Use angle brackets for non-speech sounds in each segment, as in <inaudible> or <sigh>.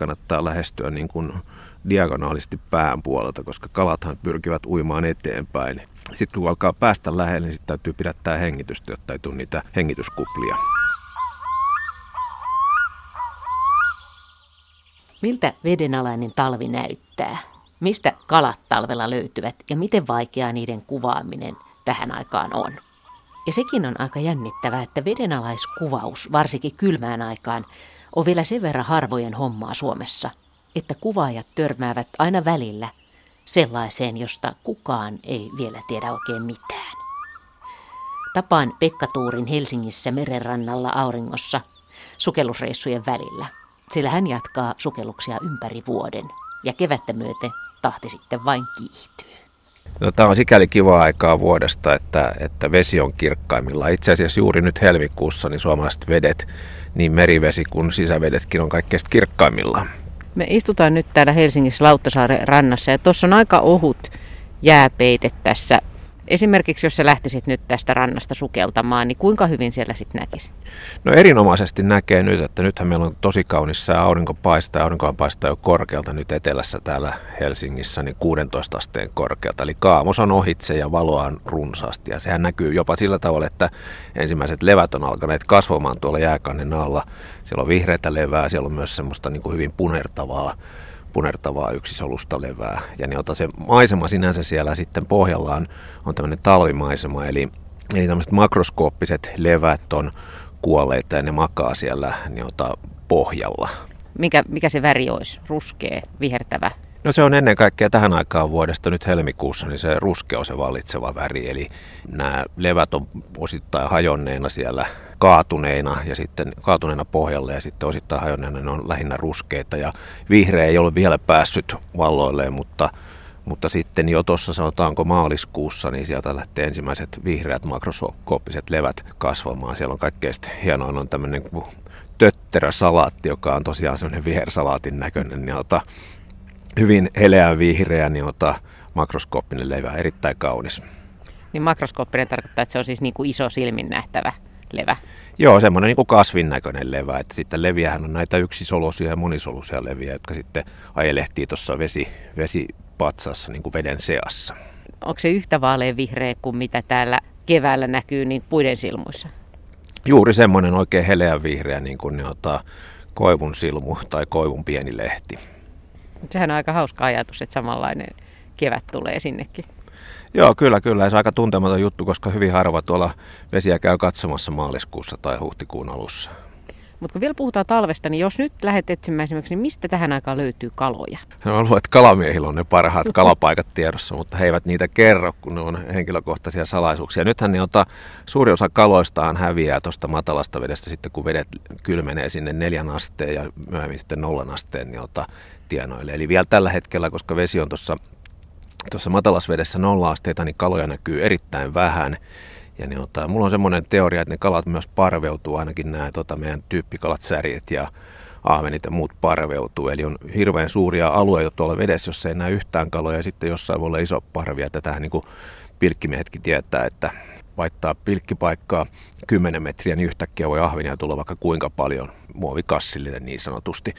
kannattaa lähestyä niin kuin diagonaalisti pään puolelta, koska kalathan pyrkivät uimaan eteenpäin. Sitten kun alkaa päästä lähelle, niin sitten täytyy pidättää hengitystä, jotta ei tule niitä hengityskuplia. Miltä vedenalainen talvi näyttää? Mistä kalat talvella löytyvät ja miten vaikeaa niiden kuvaaminen tähän aikaan on? Ja sekin on aika jännittävää, että vedenalaiskuvaus, varsinkin kylmään aikaan, on vielä sen verran harvojen hommaa Suomessa, että kuvaajat törmäävät aina välillä sellaiseen, josta kukaan ei vielä tiedä oikein mitään. Tapaan Pekka Tuurin Helsingissä merenrannalla auringossa sukellusreissujen välillä, sillä hän jatkaa sukelluksia ympäri vuoden ja kevättä myöten tahti sitten vain kiihtyy. No, tämä on sikäli kiva aikaa vuodesta, että, että vesi on kirkkaimmilla. Itse asiassa juuri nyt helmikuussa niin suomalaiset vedet, niin merivesi kuin sisävedetkin on kaikkein kirkkaimmillaan. Me istutaan nyt täällä Helsingissä Lauttasaaren rannassa ja tuossa on aika ohut jääpeite tässä Esimerkiksi jos sä lähtisit nyt tästä rannasta sukeltamaan, niin kuinka hyvin siellä sitten näkisi? No erinomaisesti näkee nyt, että nythän meillä on tosi kaunis sää, aurinko paistaa, aurinko paistaa jo korkealta nyt etelässä täällä Helsingissä, niin 16 asteen korkealta. Eli kaamos on ohitse ja valoa on runsaasti ja sehän näkyy jopa sillä tavalla, että ensimmäiset levät on alkaneet kasvamaan tuolla jääkannen alla. Siellä on vihreitä levää, siellä on myös semmoista niin kuin hyvin punertavaa punertavaa yksisolusta levää. Ja niin ota se maisema sinänsä siellä sitten pohjallaan on tämmöinen talvimaisema, eli, eli tämmöiset makroskooppiset levät on kuolleita ja ne makaa siellä niin ota pohjalla. Mikä, mikä se väri olisi? Ruskea, vihertävä? No se on ennen kaikkea tähän aikaan vuodesta nyt helmikuussa, niin se ruskea on se vallitseva väri. Eli nämä levät on osittain hajonneena siellä kaatuneina ja sitten kaatuneena pohjalle ja sitten osittain hajonneena ne on lähinnä ruskeita ja vihreä ei ole vielä päässyt valloilleen, mutta mutta sitten jo tuossa sanotaanko maaliskuussa, niin sieltä lähtee ensimmäiset vihreät makroskooppiset levät kasvamaan. Siellä on kaikkein hienoin on tämmöinen tötterösalaatti, joka on tosiaan semmoinen vihersalaatin näköinen, niin ota, hyvin heleän vihreä, niin ota, makroskooppinen levä, erittäin kaunis. Niin makroskooppinen tarkoittaa, että se on siis niin kuin iso silmin nähtävä levä. Joo, semmoinen niin kuin kasvin näköinen levä. Että sitten leviähän on näitä yksisolusia ja monisolusia leviä, jotka sitten ajelehtii tuossa vesi, vesipatsassa niin kuin veden seassa. Onko se yhtä vaalean vihreä kuin mitä täällä keväällä näkyy niin puiden silmuissa? Juuri semmoinen oikein heleän vihreä, niin kuin ne ottaa koivun silmu tai koivun pieni lehti. Sehän on aika hauska ajatus, että samanlainen kevät tulee sinnekin. Joo, kyllä, kyllä. Se on aika tuntematon juttu, koska hyvin harva tuolla vesiä käy katsomassa maaliskuussa tai huhtikuun alussa. Mutta kun vielä puhutaan talvesta, niin jos nyt lähdet etsimään esimerkiksi, niin mistä tähän aikaan löytyy kaloja? No, luulen, että kalamiehillä on ne parhaat <laughs> kalapaikat tiedossa, mutta he eivät niitä kerro, kun ne on henkilökohtaisia salaisuuksia. Nythän niin ota, suuri osa kaloistaan häviää tuosta matalasta vedestä sitten, kun vedet kylmenee sinne neljän asteen ja myöhemmin sitten nollan asteen niin ota, tienoille. Eli vielä tällä hetkellä, koska vesi on tuossa tuossa matalasvedessä nolla-asteita, niin kaloja näkyy erittäin vähän. Ja niin, ota, mulla on semmoinen teoria, että ne kalat myös parveutuu, ainakin nämä tota, meidän tyyppikalat, särjet ja ahvenit ja muut parveutuu. Eli on hirveän suuria alueita tuolla vedessä, jossa ei näe yhtään kaloja ja sitten jossain voi olla iso parvia. Tätähän niin pilkkimiehetkin tietää, että vaihtaa pilkkipaikkaa 10 metriä, niin yhtäkkiä voi ahvenia tulla vaikka kuinka paljon, muovikassillinen niin sanotusti.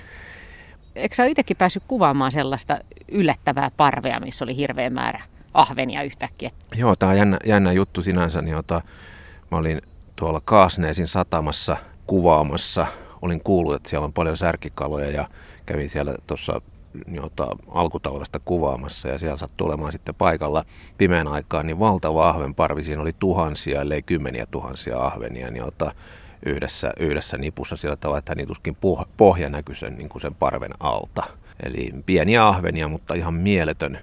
Eikö sä itsekin päässyt kuvaamaan sellaista yllättävää parvea, missä oli hirveä määrä ahvenia yhtäkkiä? Joo, tämä on jännä, jännä juttu sinänsä. Niin ota, mä olin tuolla Kaasneesin satamassa kuvaamassa. Olin kuullut, että siellä on paljon särkikaloja ja kävin siellä tuossa jota alkutalvesta kuvaamassa ja siellä sattui olemaan sitten paikalla pimeän aikaan, niin valtava ahvenparvi, siinä oli tuhansia, ellei kymmeniä tuhansia ahvenia, niin ota, yhdessä, yhdessä nipussa sillä tavalla, että niin tuskin pohja näkyy sen, niin kuin sen parven alta. Eli pieniä ahvenia, mutta ihan mieletön,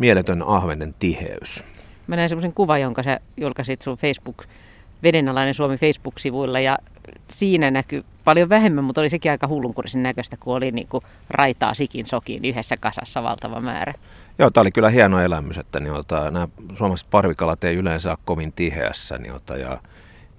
mieletön ahventen tiheys. Mä näin semmoisen kuvan, jonka sä julkaisit sun Facebook, Vedenalainen Suomi Facebook-sivuilla ja siinä näkyy paljon vähemmän, mutta oli sekin aika hullunkurisen näköistä, kun oli niin kuin raitaa sikin sokiin yhdessä kasassa valtava määrä. Joo, tämä oli kyllä hieno elämys, että niin ota, nämä suomalaiset parvikalat ei yleensä ole kovin tiheässä niin ota, ja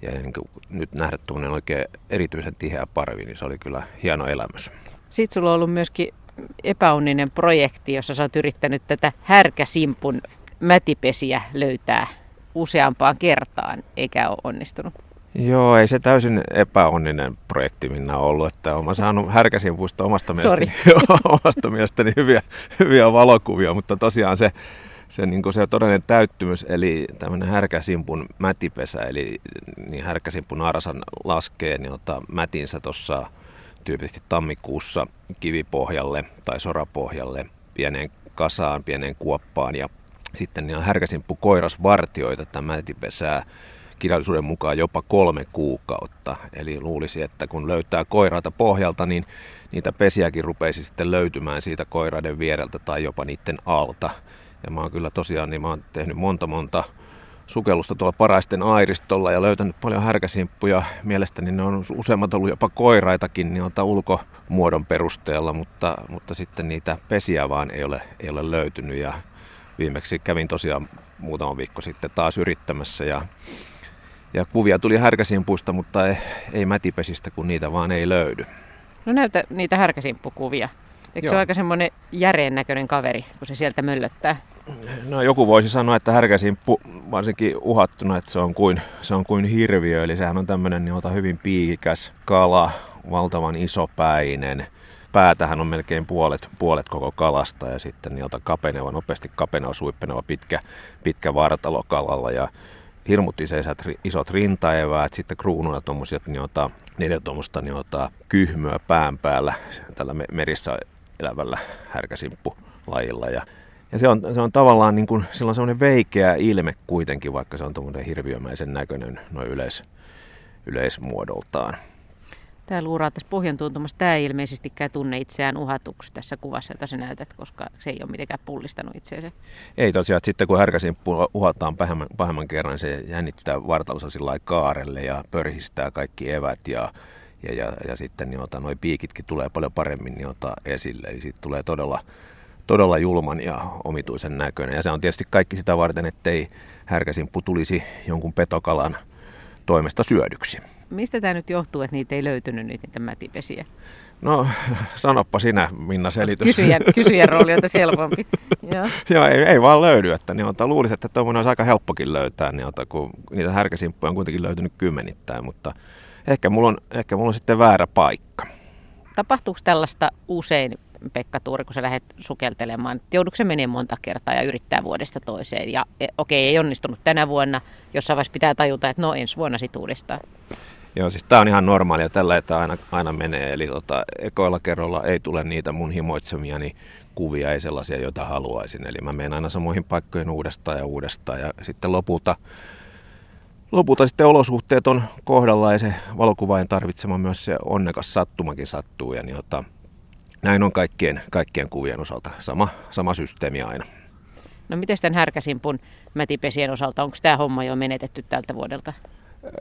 ja niin kuin nyt nähdä tuommoinen oikein erityisen tiheä parvi, niin se oli kyllä hieno elämys. Sitten sulla on ollut myöskin epäonninen projekti, jossa sä oot yrittänyt tätä härkäsimpun mätipesiä löytää useampaan kertaan, eikä ole onnistunut. Joo, ei se täysin epäonninen projekti minä ollut, että olen saanut härkäsimpuista omasta mielestäni, <laughs> omasta mielestäni hyviä, hyviä valokuvia, mutta tosiaan se, se, niin se todellinen täyttymys, eli tämmöinen härkäsimpun mätipesä, eli niin härkäsimpun arasan laskee niin ota, mätinsä tuossa tyypillisesti tammikuussa kivipohjalle tai sorapohjalle pieneen kasaan, pieneen kuoppaan ja sitten niin härkäsimppu koirasvartioita tätä mätipesää kirjallisuuden mukaan jopa kolme kuukautta. Eli luulisi, että kun löytää koiraita pohjalta, niin niitä pesiäkin rupeisi sitten löytymään siitä koiraiden viereltä tai jopa niiden alta. Ja mä oon kyllä tosiaan, niin mä oon tehnyt monta monta sukellusta tuolla paraisten airistolla ja löytänyt paljon härkäsimppuja. Mielestäni ne on useimmat ollut jopa koiraitakin niin ulkomuodon perusteella, mutta, mutta sitten niitä pesiä vaan ei ole, ei ole löytynyt. Ja viimeksi kävin tosiaan muutama viikko sitten taas yrittämässä ja, ja kuvia tuli härkäsimpuista, mutta ei, ei mätipesistä, kun niitä vaan ei löydy. No näytä niitä härkäsimppukuvia. Eikö Joo. se ole aika semmoinen järeen näköinen kaveri, kun se sieltä möllöttää? No joku voisi sanoa, että härkäsimppu varsinkin uhattuna, että se on kuin, se on kuin hirviö. Eli sehän on tämmöinen niin hyvin piikikäs kala, valtavan isopäinen. Päätähän on melkein puolet, puolet koko kalasta ja sitten niiltä kapeneva, nopeasti kapeneva, suippeneva pitkä, pitkä vartalo kalalla. Ja hirmuttiseisät isot rintaeväät, sitten kruununa tuommoisia niota, neljä tuommoista niota, kyhmyä pään päällä tällä merissä elävällä härkäsimppulajilla. Ja ja se on, se on tavallaan niin kuin, sillä on semmoinen veikeä ilme kuitenkin, vaikka se on tuommoinen hirviömäisen näköinen noin yleis, yleismuodoltaan. Tämä luuraa tässä pohjan tuntumassa. Tämä ei ilmeisestikään tunne itseään uhatuksi tässä kuvassa, jota sä näytät, koska se ei ole mitenkään pullistanut itseänsä. Ei tosiaan, että sitten kun härkäsimppu uhataan pahemman, pahemman kerran, se jännittää vartalonsa sillä kaarelle ja pörhistää kaikki evät ja, ja, ja, ja sitten niin ota, noi piikitkin tulee paljon paremmin niin ota, esille. Eli siitä tulee todella todella julman ja omituisen näköinen. Ja se on tietysti kaikki sitä varten, ettei härkäsimppu tulisi jonkun petokalan toimesta syödyksi. Mistä tämä nyt johtuu, että niitä ei löytynyt niitä mätipesiä? No, sanoppa sinä, Minna, selitys. Kysyjän, kysyjän rooli on tässä helpompi. <laughs> Joo, Joo ei, ei, vaan löydy. Että niin ota, luulisin, että tuommoinen olisi aika helppokin löytää, niin ota, kun niitä härkäsimppuja on kuitenkin löytynyt kymmenittäin, mutta ehkä mulla on, ehkä mulla on sitten väärä paikka. Tapahtuuko tällaista usein Pekka Tuuri, kun sä lähdet sukeltelemaan, joudutko se menemään monta kertaa ja yrittää vuodesta toiseen. Ja e, okei, ei onnistunut tänä vuonna, jossain vaiheessa pitää tajuta, että no ensi vuonna sit uudestaan. Joo, siis tämä on ihan normaalia tällä, että aina, aina menee. Eli tota, ekoilla kerralla ei tule niitä mun himoitsemiani kuvia, ei sellaisia, joita haluaisin. Eli mä menen aina samoihin paikkoihin uudestaan ja uudestaan. Ja sitten lopulta, lopulta sitten olosuhteet on kohdalla ja se valokuvaajan tarvitsema myös se onnekas sattumakin sattuu. Ja niin, ota, näin on kaikkien, kaikkien kuvien osalta. Sama, sama systeemi aina. No miten tämän härkäsimpun mätipesien osalta, onko tämä homma jo menetetty tältä vuodelta?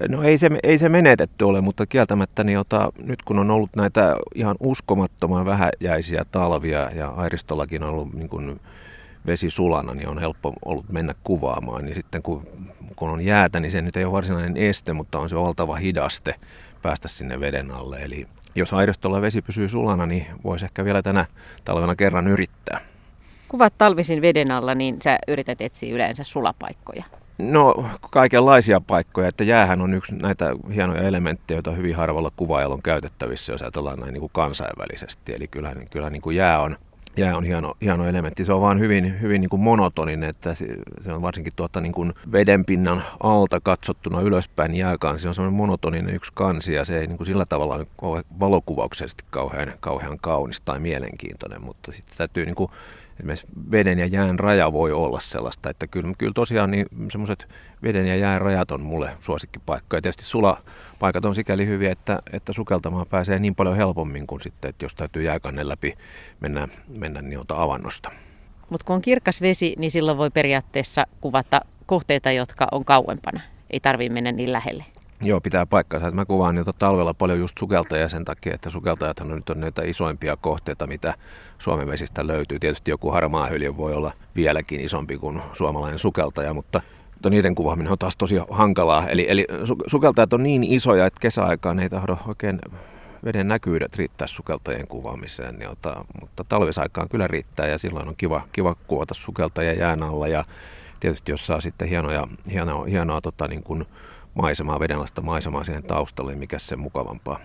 No ei se, ei se menetetty ole, mutta kieltämättä niin ota, nyt kun on ollut näitä ihan uskomattoman vähäjäisiä talvia ja Airistollakin on ollut niin kuin vesi sulana, niin on helppo ollut mennä kuvaamaan. Niin sitten kun, kun on jäätä, niin se nyt ei ole varsinainen este, mutta on se valtava hidaste päästä sinne veden alle. Eli jos aidostolla vesi pysyy sulana, niin voisi ehkä vielä tänä talvena kerran yrittää. Kuvat talvisin veden alla, niin sä yrität etsiä yleensä sulapaikkoja. No kaikenlaisia paikkoja, että jäähän on yksi näitä hienoja elementtejä, joita hyvin harvalla kuvaajalla on käytettävissä, jos ajatellaan näin niin kuin kansainvälisesti. Eli kyllähän, kyllähän niin kuin jää on jää on hieno, hieno elementti. Se on vaan hyvin, hyvin niin kuin monotoninen, että se on varsinkin tuota niin kuin vedenpinnan alta katsottuna ylöspäin jääkansi on semmoinen monotoninen yksi kansi ja se ei niin kuin sillä tavalla valokuvauksellisesti kauhean, kauhean kaunis tai mielenkiintoinen, mutta sitten täytyy niin kuin esimerkiksi veden ja jään raja voi olla sellaista, että kyllä, kyllä tosiaan niin semmoiset veden ja jään rajat on mulle suosikkipaikkoja. Ja tietysti sulapaikat on sikäli hyviä, että, että sukeltamaan pääsee niin paljon helpommin kuin sitten, että jos täytyy jääkannen läpi mennä, mennä niin avannosta. Mutta kun on kirkas vesi, niin silloin voi periaatteessa kuvata kohteita, jotka on kauempana. Ei tarvitse mennä niin lähelle. Joo, pitää paikkansa. Mä kuvaan niitä talvella paljon just sukeltajia sen takia, että sukeltajathan on nyt on näitä isoimpia kohteita, mitä Suomen vesistä löytyy. Tietysti joku harmaa hylje voi olla vieläkin isompi kuin suomalainen sukeltaja, mutta, niiden kuvaaminen on taas tosi hankalaa. Eli, eli sukeltajat on niin isoja, että kesäaikaan ei tahdo oikein veden näkyydet riittää sukeltajien kuvaamiseen, niin ota, mutta talvisaikaan kyllä riittää ja silloin on kiva, kiva kuvata sukeltajia jään alla ja tietysti jos saa sitten hienoja, hienoa, hienoa tota, niin kuin maisemaa, vedenalaista maisemaa siihen taustalle, mikä sen mukavampaa.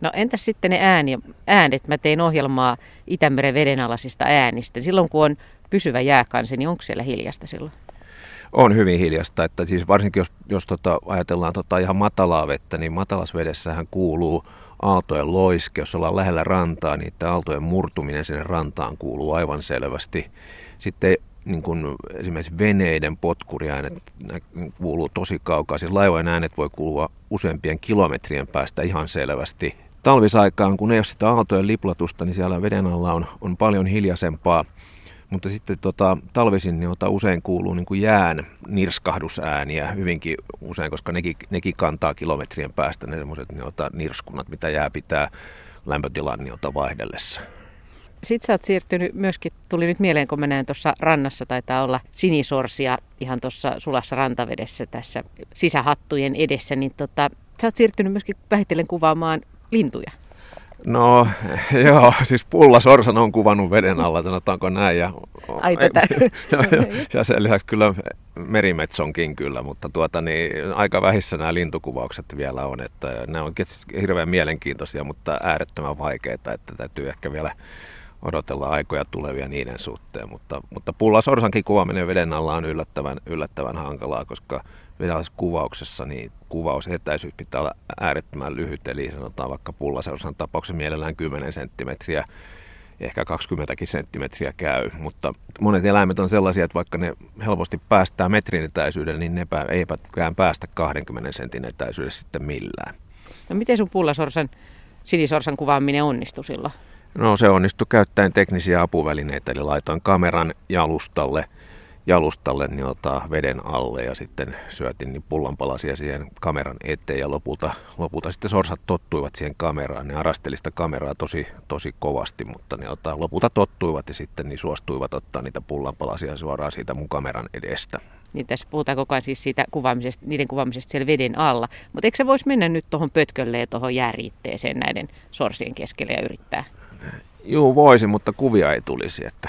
No entäs sitten ne ääni, äänet? Mä tein ohjelmaa Itämeren vedenalaisista äänistä. Silloin kun on pysyvä jääkansi, niin onko siellä hiljasta silloin? On hyvin hiljasta, että siis varsinkin jos, jos tota, ajatellaan tota ihan matalaa vettä, niin matalasvedessähän kuuluu aaltojen loiske, jos ollaan lähellä rantaa, niin aaltojen murtuminen sinne rantaan kuuluu aivan selvästi. Sitten niin kun esimerkiksi veneiden potkuriäänet kuuluu tosi kaukaa. Siis laivojen äänet voi kuulua useampien kilometrien päästä ihan selvästi. Talvisaikaan, kun ei ole sitä aaltojen liplatusta, niin siellä veden alla on, on paljon hiljaisempaa. Mutta sitten tota, talvisin niin ota, usein kuuluu niin kuin jään nirskahdusääniä hyvinkin usein, koska nekin, nekin kantaa kilometrien päästä ne semmoiset niin ota, nirskunnat, mitä jää pitää lämpötilan niin ota, vaihdellessa. Sitten sä oot siirtynyt myöskin, tuli nyt mieleen, kun mä näen tuossa rannassa, taitaa olla sinisorsia ihan tuossa sulassa rantavedessä tässä sisähattujen edessä, niin tota, sä oot siirtynyt myöskin vähitellen kuvaamaan lintuja. No <laughs> joo, siis Pulla Sorsan on kuvannut veden alla, sanotaanko näin. Ja, Ai tätä. <laughs> ja, ja, ja sen lisäksi kyllä merimetsonkin kyllä, mutta tuota, niin, aika vähissä nämä lintukuvaukset vielä on. Että ne on hirveän mielenkiintoisia, mutta äärettömän vaikeita, että täytyy ehkä vielä odotella aikoja tulevia niiden suhteen. Mutta, mutta Pulla Sorsankin kuvaaminen veden alla on yllättävän, yllättävän hankalaa, koska venäläisessä kuvauksessa niin kuvausetäisyys pitää olla äärettömän lyhyt, eli sanotaan vaikka pullaseusan tapauksen mielellään 10 senttimetriä, ehkä 20 senttimetriä käy, mutta monet eläimet on sellaisia, että vaikka ne helposti päästää metrin etäisyyden, niin ne eipätkään päästä 20 sentin etäisyydessä sitten millään. No miten sun pullasorsan, sinisorsan kuvaaminen onnistui silloin? No se onnistui käyttäen teknisiä apuvälineitä, eli laitoin kameran jalustalle – jalustalle niin ottaa veden alle ja sitten syötin niin pullanpalasia siihen kameran eteen ja lopulta, lopulta sitten sorsat tottuivat siihen kameraan. Ne arasteli sitä kameraa tosi, tosi kovasti, mutta ne ottaa, lopulta tottuivat ja sitten niin suostuivat ottaa niitä pullanpalasia suoraan siitä mun kameran edestä. Niin tässä puhutaan koko ajan siis siitä kuvaamisesta, niiden kuvaamisesta siellä veden alla. Mutta eikö se voisi mennä nyt tuohon pötkölle ja tuohon jääriitteeseen näiden sorsien keskelle ja yrittää? Joo, voisi, mutta kuvia ei tulisi. Että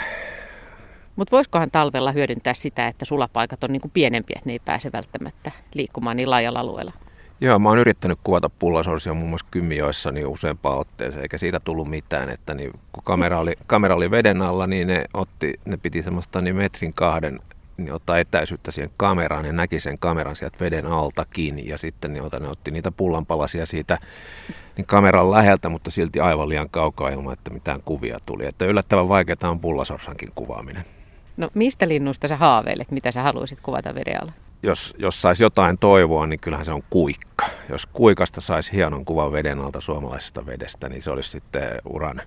mutta voisikohan talvella hyödyntää sitä, että sulapaikat on niin kuin pienempiä, että ne ei pääse välttämättä liikkumaan niin laajalla alueella? Joo, mä oon yrittänyt kuvata pullasorsia muun muassa Kymijoissa niin useampaan otteeseen, eikä siitä tullut mitään. Että niin, kun kamera oli, kamera oli veden alla, niin ne, otti, ne piti semmoista niin metrin kahden niin ottaa etäisyyttä siihen kameraan ja näki sen kameran sieltä veden altakin. Ja sitten niin ota, ne otti niitä pullanpalasia siitä niin kameran läheltä, mutta silti aivan liian kaukaa ilman, että mitään kuvia tuli. Että yllättävän vaikeaa on pullasorsankin kuvaaminen. No mistä linnusta sä haaveilet, mitä sä haluaisit kuvata veden alla? Jos, jos saisi jotain toivoa, niin kyllähän se on kuikka. Jos kuikasta saisi hienon kuvan veden alta suomalaisesta vedestä, niin se olisi sitten uran,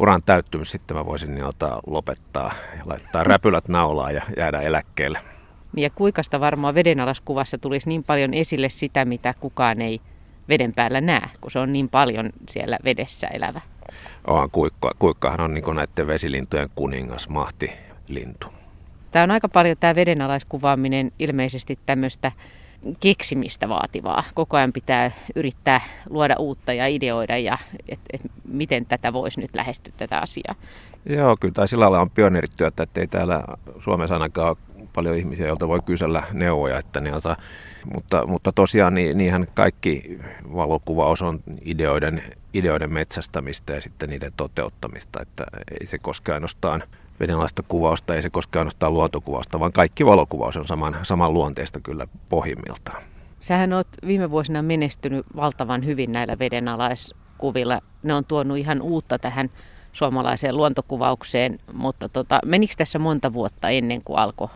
uran täyttymys. Sitten mä voisin niin ottaa, lopettaa ja laittaa räpylät naulaa ja jäädä eläkkeelle. Ja kuikasta varmaan vedenalaskuvassa tulisi niin paljon esille sitä, mitä kukaan ei veden päällä näe, kun se on niin paljon siellä vedessä elävä. On, kuikka, kuikkahan on niin näiden vesilintujen kuningas, mahti, lintu. Tämä on aika paljon tämä vedenalaiskuvaaminen ilmeisesti tämmöistä keksimistä vaativaa. Koko ajan pitää yrittää luoda uutta ja ideoida, ja et, et, miten tätä voisi nyt lähestyä tätä asiaa. Joo, kyllä tai sillä lailla on pioneerityötä, että ei täällä Suomessa ainakaan ole paljon ihmisiä, joilta voi kysellä neuvoja, että ne ota, mutta, mutta tosiaan niin, niinhän kaikki valokuvaus on ideoiden, ideoiden metsästämistä ja sitten niiden toteuttamista, että ei se koske ainoastaan vedenalaista kuvausta, ei se koske ainoastaan luontokuvausta, vaan kaikki valokuvaus on saman, saman luonteesta kyllä pohjimmiltaan. Sähän oot viime vuosina menestynyt valtavan hyvin näillä vedenalaiskuvilla. Ne on tuonut ihan uutta tähän suomalaiseen luontokuvaukseen, mutta tota, menikö tässä monta vuotta ennen kuin alkoi,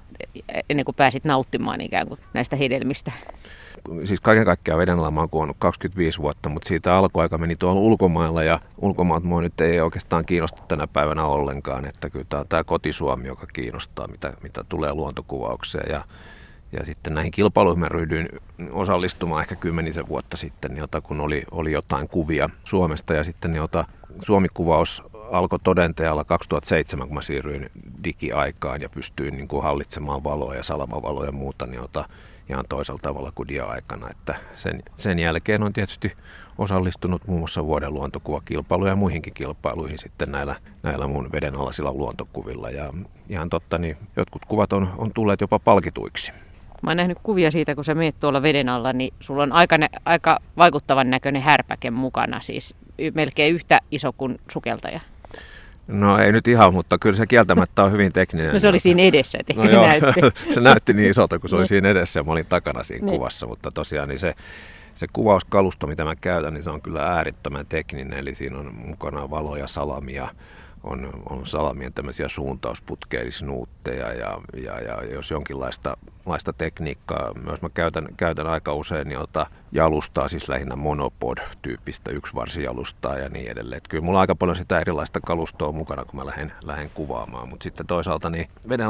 ennen kuin pääsit nauttimaan ikään kuin näistä hedelmistä? Siis kaiken kaikkiaan veden alla mä oon kuvannut 25 vuotta, mutta siitä alkuaika meni tuolla ulkomailla ja ulkomaat mua nyt ei oikeastaan kiinnosta tänä päivänä ollenkaan, että kyllä tämä on tämä kotisuomi, joka kiinnostaa, mitä, mitä tulee luontokuvaukseen ja ja sitten näihin kilpailuihin mä ryhdyin osallistumaan ehkä kymmenisen vuotta sitten, jota kun oli, oli jotain kuvia Suomesta ja sitten jota Suomikuvaus alkoi todenteella 2007, kun mä siirryin digiaikaan ja pystyin niin kuin hallitsemaan valoa ja salamavaloa ja muuta, niin jota ihan toisella tavalla kuin dia-aikana. Että sen, sen jälkeen on tietysti osallistunut muun muassa vuoden luontokuvakilpailuja ja muihinkin kilpailuihin sitten näillä, näillä mun vedenalaisilla luontokuvilla. Ja ihan totta, niin jotkut kuvat on, on tulleet jopa palkituiksi. Mä oon nähnyt kuvia siitä, kun sä meet tuolla veden alla, niin sulla on aika, aika vaikuttavan näköinen härpäke mukana, siis melkein yhtä iso kuin sukeltaja. No ei nyt ihan, mutta kyllä se kieltämättä on hyvin tekninen. No se oli siinä edessä, että ehkä no se joo, näytti. <laughs> se näytti niin isolta, kun se oli siinä edessä ja mä olin takana siinä niin. kuvassa, mutta tosiaan niin se, se kuvauskalusto, mitä mä käytän, niin se on kyllä äärettömän tekninen, eli siinä on mukana valoja, salamia, on, on salamien tämmöisiä suuntausputkeellisnuutteja ja, ja, ja jos jonkinlaista laista tekniikkaa, myös mä käytän, käytän aika usein jota jalustaa, siis lähinnä monopod-tyyppistä yksivarsijalustaa ja niin edelleen. Et kyllä mulla on aika paljon sitä erilaista kalustoa mukana, kun mä lähden, lähden kuvaamaan, mutta sitten toisaalta niin veden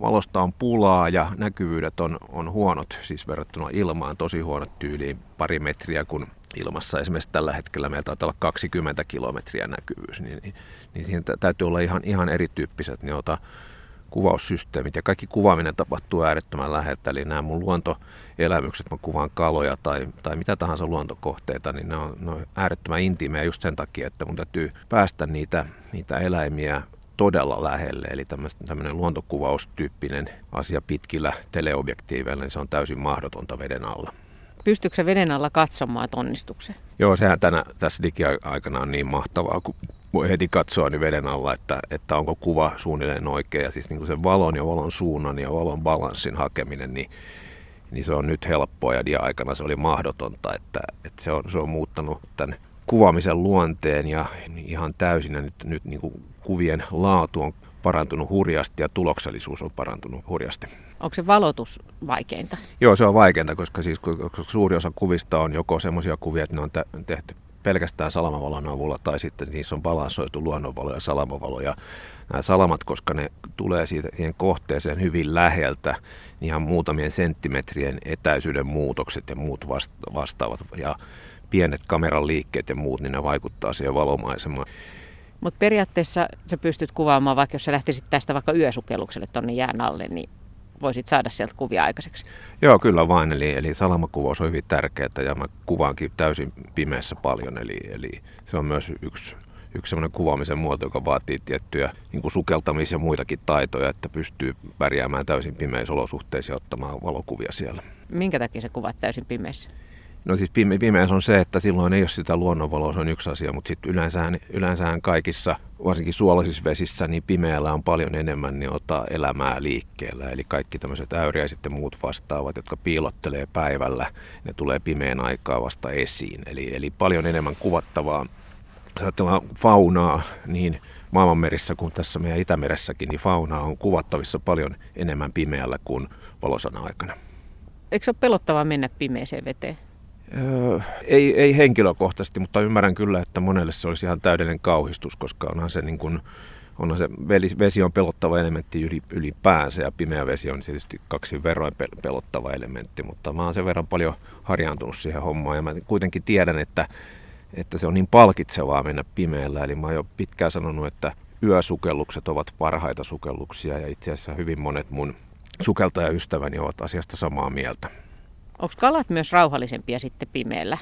valosta on pulaa ja näkyvyydet on, on huonot, siis verrattuna ilmaan tosi huonot tyyliin pari metriä, kun ilmassa esimerkiksi tällä hetkellä meillä taitaa olla 20 kilometriä näkyvyys, niin, niin, niin siihen täytyy olla ihan, ihan erityyppiset niin ota, kuvaussysteemit ja kaikki kuvaaminen tapahtuu äärettömän läheltä. Eli nämä mun luontoelämykset, mä kuvaan kaloja tai, tai mitä tahansa luontokohteita, niin ne on, ne on äärettömän intiimejä just sen takia, että mun täytyy päästä niitä, niitä eläimiä todella lähelle. Eli tämmöinen luontokuvaustyyppinen asia pitkillä teleobjektiiveilla, niin se on täysin mahdotonta veden alla. Pystyykö se veden alla katsomaan onnistuksen? Joo, sehän tänä, tässä digiaikana on niin mahtavaa, kun voi heti katsoa niin veden alla, että, että onko kuva suunnilleen oikein. Ja siis niin kuin sen valon ja valon suunnan ja valon balanssin hakeminen, niin, niin se on nyt helppoa ja dia-aikana se oli mahdotonta. Että, että se, on, se on muuttanut tämän kuvaamisen luonteen ja ihan täysin ja nyt, nyt niin kuin kuvien laatu on parantunut hurjasti ja tuloksellisuus on parantunut hurjasti. Onko se valotus vaikeinta? Joo, se on vaikeinta, koska, siis, koska suuri osa kuvista on joko semmoisia kuvia, että ne on tehty pelkästään salamavalon avulla tai sitten niissä on balansoitu luonnonvalo ja salamavalo. Ja nämä salamat, koska ne tulee siitä, siihen kohteeseen hyvin läheltä, niin ihan muutamien senttimetrien etäisyyden muutokset ja muut vastaavat ja pienet kameran liikkeet ja muut, niin ne vaikuttaa siihen valomaisemaan. Mutta periaatteessa sä pystyt kuvaamaan, vaikka jos sä lähtisit tästä vaikka yösukellukselle tuonne jään alle, niin voisit saada sieltä kuvia aikaiseksi? Joo, kyllä vain. Eli, eli salamakuvaus on hyvin tärkeää ja mä kuvaankin täysin pimeässä paljon. Eli, eli se on myös yksi, yksi sellainen kuvaamisen muoto, joka vaatii tiettyjä niin kuin sukeltamis- ja muitakin taitoja, että pystyy pärjäämään täysin pimeissä olosuhteissa ja ottamaan valokuvia siellä. Minkä takia sä kuvat täysin pimeässä? No siis pime- pimeys on se, että silloin ei ole sitä luonnonvaloa, se on yksi asia, mutta sitten yleensähän, yleensähän kaikissa, varsinkin suolaisissa vesissä, niin pimeällä on paljon enemmän niin ottaa elämää liikkeellä. Eli kaikki tämmöiset äyriäiset ja muut vastaavat, jotka piilottelee päivällä, ne tulee pimeän aikaa vasta esiin. Eli, eli paljon enemmän kuvattavaa. Jos ajatellaan faunaa, niin maailmanmerissä kuin tässä meidän Itämeressäkin, niin fauna on kuvattavissa paljon enemmän pimeällä kuin valosana aikana. Eikö se ole pelottavaa mennä pimeeseen veteen? Öö, ei, ei henkilökohtaisesti, mutta ymmärrän kyllä, että monelle se olisi ihan täydellinen kauhistus, koska onhan se, niin kuin, onhan se vesi on pelottava elementti yli, ylipäänsä ja pimeä vesi on tietysti kaksi verroin pelottava elementti, mutta mä oon sen verran paljon harjaantunut siihen hommaan ja mä kuitenkin tiedän, että, että se on niin palkitsevaa mennä pimeällä, eli mä oon jo pitkään sanonut, että yösukellukset ovat parhaita sukelluksia ja itse asiassa hyvin monet mun sukeltajaystäväni ovat asiasta samaa mieltä. Onko kalat myös rauhallisempia sitten pimeällä?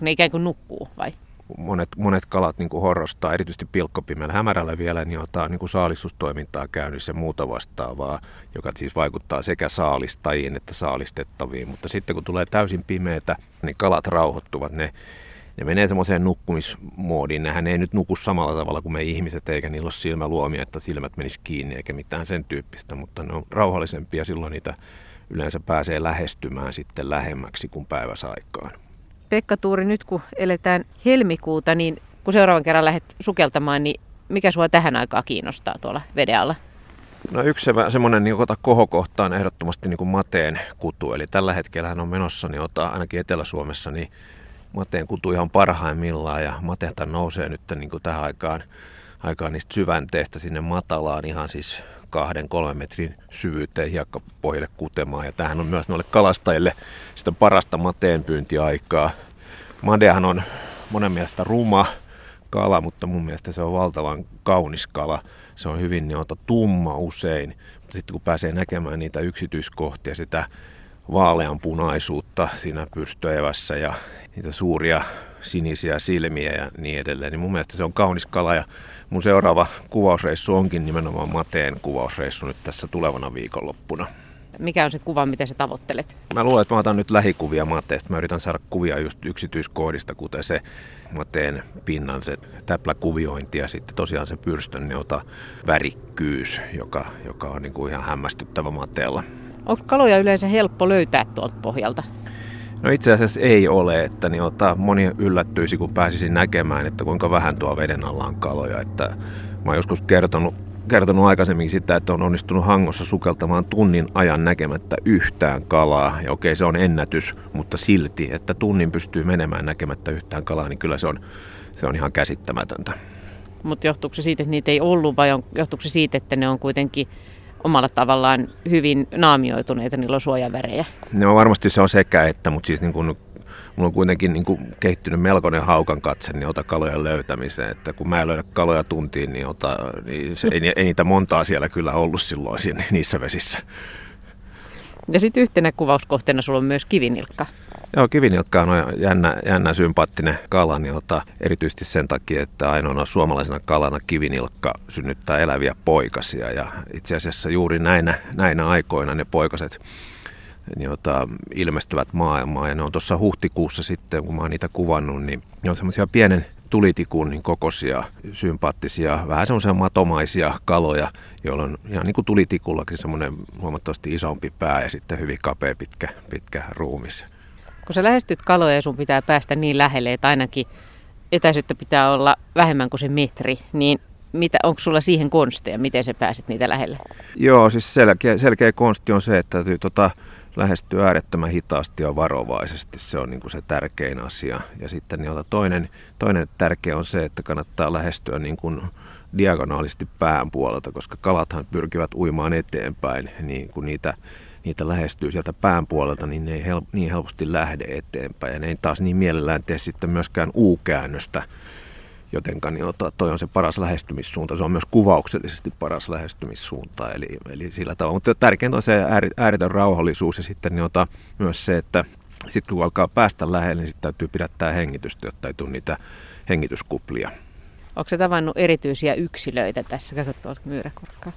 Ne ikään kuin nukkuu vai? Monet, monet kalat niin kuin horrostaa, erityisesti pilkkopimeällä. Hämärällä vielä niin ottaa niin saalistustoimintaa käynnissä ja muuta vastaavaa, joka siis vaikuttaa sekä saalistajiin että saalistettaviin. Mutta sitten kun tulee täysin pimeätä, niin kalat rauhoittuvat. Ne, ne menee semmoiseen nukkumismoodiin. Nehän ei nyt nuku samalla tavalla kuin me ihmiset, eikä niillä ole silmäluomia, että silmät menis kiinni eikä mitään sen tyyppistä, mutta ne on rauhallisempia silloin niitä yleensä pääsee lähestymään sitten lähemmäksi kuin päiväsaikaan. Pekka Tuuri, nyt kun eletään helmikuuta, niin kun seuraavan kerran lähdet sukeltamaan, niin mikä sua tähän aikaan kiinnostaa tuolla veden alla? No yksi semmoinen niin ota kohokohta on ehdottomasti niin kuin mateen kutu. Eli tällä hetkellä on menossa, niin ota, ainakin Etelä-Suomessa, niin mateen kutu ihan parhaimmillaan. Ja matehta nousee nyt niin kuin tähän aikaan, aikaan niistä syvänteistä sinne matalaan ihan siis kahden, kolmen metrin syvyyteen hiekkapohjalle kutemaan. Ja tämähän on myös noille kalastajille sitä parasta mateenpyyntiaikaa. Madeahan on monen mielestä ruma kala, mutta mun mielestä se on valtavan kaunis kala. Se on hyvin niin, tumma usein, mutta sitten kun pääsee näkemään niitä yksityiskohtia, sitä vaaleanpunaisuutta siinä pystyevässä ja niitä suuria sinisiä silmiä ja niin edelleen, niin mun mielestä se on kaunis kala ja mun seuraava kuvausreissu onkin nimenomaan Mateen kuvausreissu nyt tässä tulevana viikonloppuna. mikä on se kuva, mitä sä tavoittelet? Mä luulen, että mä otan nyt lähikuvia mateesta. Mä yritän saada kuvia just yksityiskohdista, kuten se mateen pinnan se täpläkuviointi ja sitten tosiaan se pyrstön niin ota värikkyys, joka, joka on niin kuin ihan hämmästyttävä mateella. Onko kaloja yleensä helppo löytää tuolta pohjalta? No itse asiassa ei ole, että niin ota, moni yllättyisi, kun pääsisin näkemään, että kuinka vähän tuo veden alla on kaloja. Että mä oon joskus kertonut, kertonut aikaisemmin sitä, että on onnistunut Hangossa sukeltamaan tunnin ajan näkemättä yhtään kalaa. Ja okei, se on ennätys, mutta silti, että tunnin pystyy menemään näkemättä yhtään kalaa, niin kyllä se on, se on ihan käsittämätöntä. Mutta johtuuko se siitä, että niitä ei ollut vai on, johtuuko se siitä, että ne on kuitenkin omalla tavallaan hyvin naamioituneita, niillä on suojavärejä? No varmasti se on sekä että, mutta siis niin kuin, mulla on kuitenkin niin kuin kehittynyt melkoinen haukan katse niin ota kalojen löytämiseen. Että kun mä en löydä kaloja tuntiin, niin, ota, niin se, ei, ei, niitä montaa siellä kyllä ollut silloin siinä, niissä vesissä. Ja sitten yhtenä kuvauskohteena sulla on myös kivinilkka. Joo, kivinilkka on jännä, jännä sympaattinen kala, niin ota, erityisesti sen takia, että ainoana suomalaisena kalana kivinilkka synnyttää eläviä poikasia. Ja itse asiassa juuri näinä, näinä aikoina ne poikaset niin ota, ilmestyvät maailmaan. Ja ne on tuossa huhtikuussa sitten, kun mä oon niitä kuvannut, niin ne on semmoisia pienen tulitikun niin kokoisia, sympaattisia, vähän semmoisia matomaisia kaloja, joilla on ihan niin kuin tulitikullakin semmoinen huomattavasti isompi pää ja sitten hyvin kapea pitkä, pitkä ruumis. Kun sä lähestyt kaloja ja sun pitää päästä niin lähelle, että ainakin etäisyyttä pitää olla vähemmän kuin se metri, niin mitä, onko sulla siihen konsteja, miten sä pääset niitä lähelle? Joo, siis selkeä, selkeä konsti on se, että täytyy tota, lähestyä äärettömän hitaasti ja varovaisesti. Se on niin kuin se tärkein asia. Ja sitten niin toinen, toinen tärkeä on se, että kannattaa lähestyä niin kuin diagonaalisti pään puolelta, koska kalathan pyrkivät uimaan eteenpäin, niin kun niitä, niitä lähestyy sieltä pään puolelta, niin ne ei hel, niin helposti lähde eteenpäin. Ja ne ei taas niin mielellään tee sitten myöskään U-käännöstä, jotenka niin toi on se paras lähestymissuunta. Se on myös kuvauksellisesti paras lähestymissuunta, eli, eli sillä tavalla. Mutta tärkeintä on se ääretön rauhallisuus ja sitten niin ota, myös se, että sitten kun alkaa päästä lähelle, niin sitten täytyy pidättää hengitystä, jotta ei tule niitä hengityskuplia. Onko se tavannut erityisiä yksilöitä tässä? Kato tuolta myyräkurkkaa.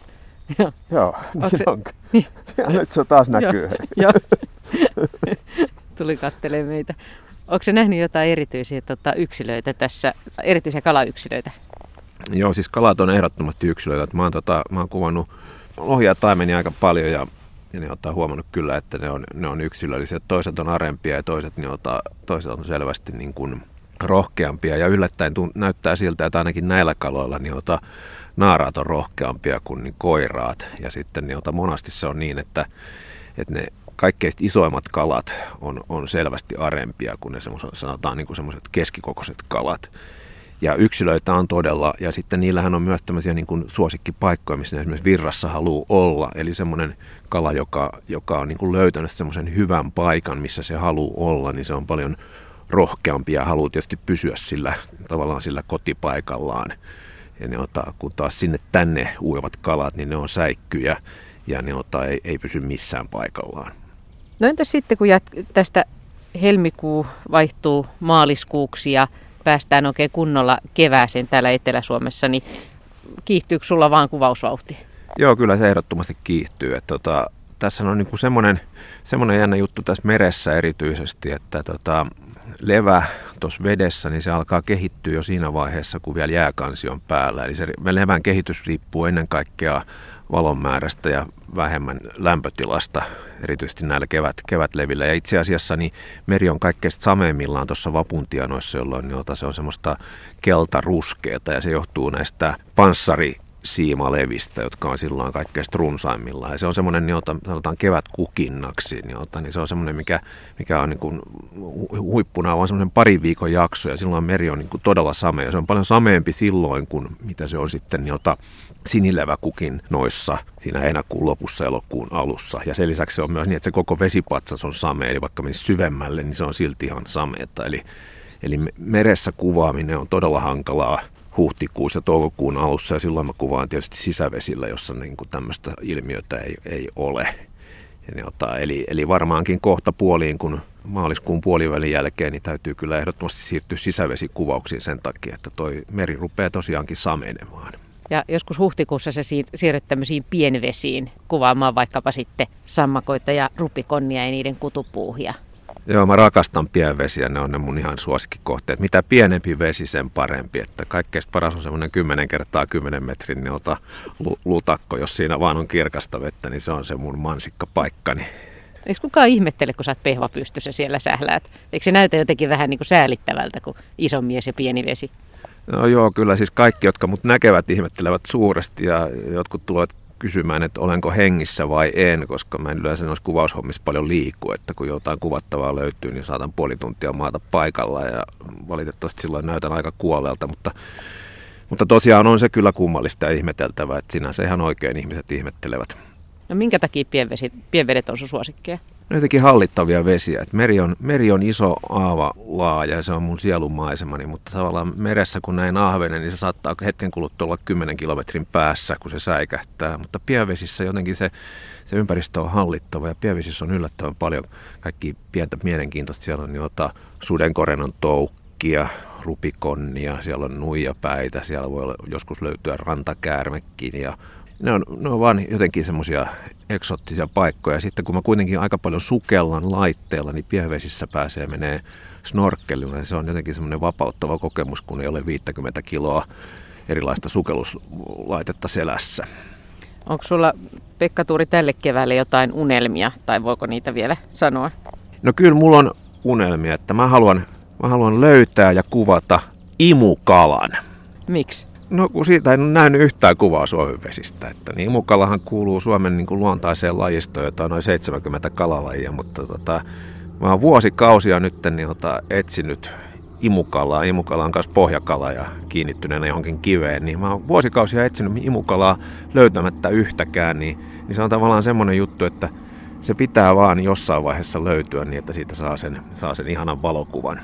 Joo, Joo niin se... on. Niin. nyt se taas näkyy. Joo. <laughs> Tuli kattelemaan meitä. Onko se nähnyt jotain erityisiä tota, yksilöitä tässä, erityisiä kalayksilöitä? Joo, siis kalat on ehdottomasti yksilöitä. Mä oon, tota, mä oon kuvannut lohia taimenia aika paljon ja, ja ne ottaa huomannut kyllä, että ne on, ne on yksilöllisiä. Toiset on arempia ja toiset, ne ota, toiset on selvästi niin kuin rohkeampia ja yllättäen tunt, näyttää siltä, että ainakin näillä kaloilla niin ota, naaraat on rohkeampia kuin niin koiraat. Ja sitten niin ota, monasti se on niin, että, että ne kaikkein isoimmat kalat on, on selvästi arempia kuin ne sanotaan niin semmoiset keskikokoiset kalat. Ja yksilöitä on todella, ja sitten niillähän on myös tämmöisiä niin kuin suosikkipaikkoja, missä ne esimerkiksi virrassa haluaa olla. Eli semmoinen kala, joka, joka on niin kuin löytänyt semmoisen hyvän paikan, missä se haluaa olla, niin se on paljon rohkeampi ja haluaa tietysti pysyä sillä tavallaan sillä kotipaikallaan. Ja ne ottaa, kun taas sinne tänne uivat kalat, niin ne on säikkyjä ja ne ottaa, ei, ei pysy missään paikallaan. No entä sitten, kun jät- tästä helmikuu vaihtuu maaliskuuksi ja päästään oikein kunnolla kevääseen täällä Etelä-Suomessa, niin kiihtyykö sulla vaan kuvausvauhti? Joo, kyllä se ehdottomasti kiihtyy. Että tota, tässä on niinku semmoinen, semmoinen jännä juttu tässä meressä erityisesti, että tota, levä tuossa vedessä, niin se alkaa kehittyä jo siinä vaiheessa, kun vielä jääkansi on päällä. Eli se levän kehitys riippuu ennen kaikkea valon määrästä ja vähemmän lämpötilasta, erityisesti näillä kevät, kevätlevillä. Ja itse asiassa niin meri on kaikkein sameimmillaan tuossa vapuntianoissa, jolloin se on semmoista keltaruskeata ja se johtuu näistä panssari siimalevistä, jotka on silloin kaikkein runsaimmillaan. Ja se on semmoinen, niin jota sanotaan kevätkukinnaksi, niin, jota, niin se on semmoinen, mikä, mikä on niin kuin, huippuna on semmoinen parin viikon jakso, ja silloin meri on niin kuin todella samea. Se on paljon sameempi silloin, kuin mitä se on sitten, niin jota sinileväkukin noissa siinä enakuun lopussa elokuun alussa. Ja sen lisäksi se on myös niin, että se koko vesipatsas on samea, eli vaikka menisi syvemmälle, niin se on silti ihan sameeta. Eli, eli meressä kuvaaminen on todella hankalaa huhtikuussa toukokuun alussa ja silloin mä kuvaan tietysti sisävesillä, jossa niin tämmöistä ilmiötä ei, ei ole. Ottaa, eli, eli varmaankin kohta puoliin, kun maaliskuun puolivälin jälkeen, niin täytyy kyllä ehdottomasti siirtyä sisävesikuvauksiin sen takia, että toi meri rupeaa tosiaankin samenemaan. Ja joskus huhtikuussa se siirryt tämmöisiin pienvesiin kuvaamaan vaikkapa sitten sammakoita ja rupikonnia ja niiden kutupuuhia. Joo, mä rakastan pienvesiä, ne on ne mun ihan suosikkikohteet. Mitä pienempi vesi, sen parempi. Että kaikkein paras on semmoinen 10 kertaa 10 metrin niin ota lutakko, jos siinä vaan on kirkasta vettä, niin se on se mun mansikkapaikkani. Eikö kukaan ihmettele, kun sä oot pehva pystyssä siellä sähläät? Eikö se näytä jotenkin vähän niin kuin säälittävältä kuin iso mies ja pieni vesi? No joo, kyllä siis kaikki, jotka mut näkevät, ihmettelevät suuresti ja jotkut tulevat kysymään, että olenko hengissä vai en, koska mä en yleensä noissa kuvaushommissa paljon liiku, että kun jotain kuvattavaa löytyy, niin saatan puoli tuntia maata paikalla ja valitettavasti silloin näytän aika kuolleelta, mutta, mutta tosiaan on se kyllä kummallista ja ihmeteltävää, että sinänsä ihan oikein ihmiset ihmettelevät. No minkä takia pienvesi, pienvedet on sun suosikkeja? No jotenkin hallittavia vesiä. Et meri, on, meri on iso aava laaja ja se on mun sielumaisemani, mutta tavallaan meressä kun näin ahvenen, niin se saattaa hetken kuluttua olla 10 kilometrin päässä, kun se säikähtää. Mutta pienvesissä jotenkin se, se ympäristö on hallittava ja pienvesissä on yllättävän paljon kaikki pientä mielenkiintoista. Siellä on jota sudenkorenon toukkia, rupikonnia, siellä on nuijapäitä, siellä voi olla, joskus löytyä rantakäärmekin ja ne on, ne on vaan jotenkin semmoisia eksottisia paikkoja. Sitten kun mä kuitenkin aika paljon sukellan laitteella, niin pienvesissä pääsee menee snorkkelilla. Niin se on jotenkin semmoinen vapauttava kokemus, kun ei ole 50 kiloa erilaista sukelluslaitetta selässä. Onko sulla Pekka Tuuri tälle keväälle jotain unelmia, tai voiko niitä vielä sanoa? No kyllä mulla on unelmia, että mä haluan, mä haluan löytää ja kuvata imukalan. Miksi? No kun siitä en nähnyt yhtään kuvaa Suomen vesistä. Että niin imukalahan kuuluu Suomen niin kuin luontaiseen lajistoon, jota on noin 70 kalalajia, mutta tota, mä oon vuosikausia nyt niin, tota, etsinyt imukalaa. Imukala on kanssa pohjakala ja kiinnittyneenä johonkin kiveen. Niin mä oon vuosikausia etsinyt imukalaa löytämättä yhtäkään. Niin, niin se on tavallaan semmoinen juttu, että se pitää vaan jossain vaiheessa löytyä niin, että siitä saa sen, saa sen ihanan valokuvan.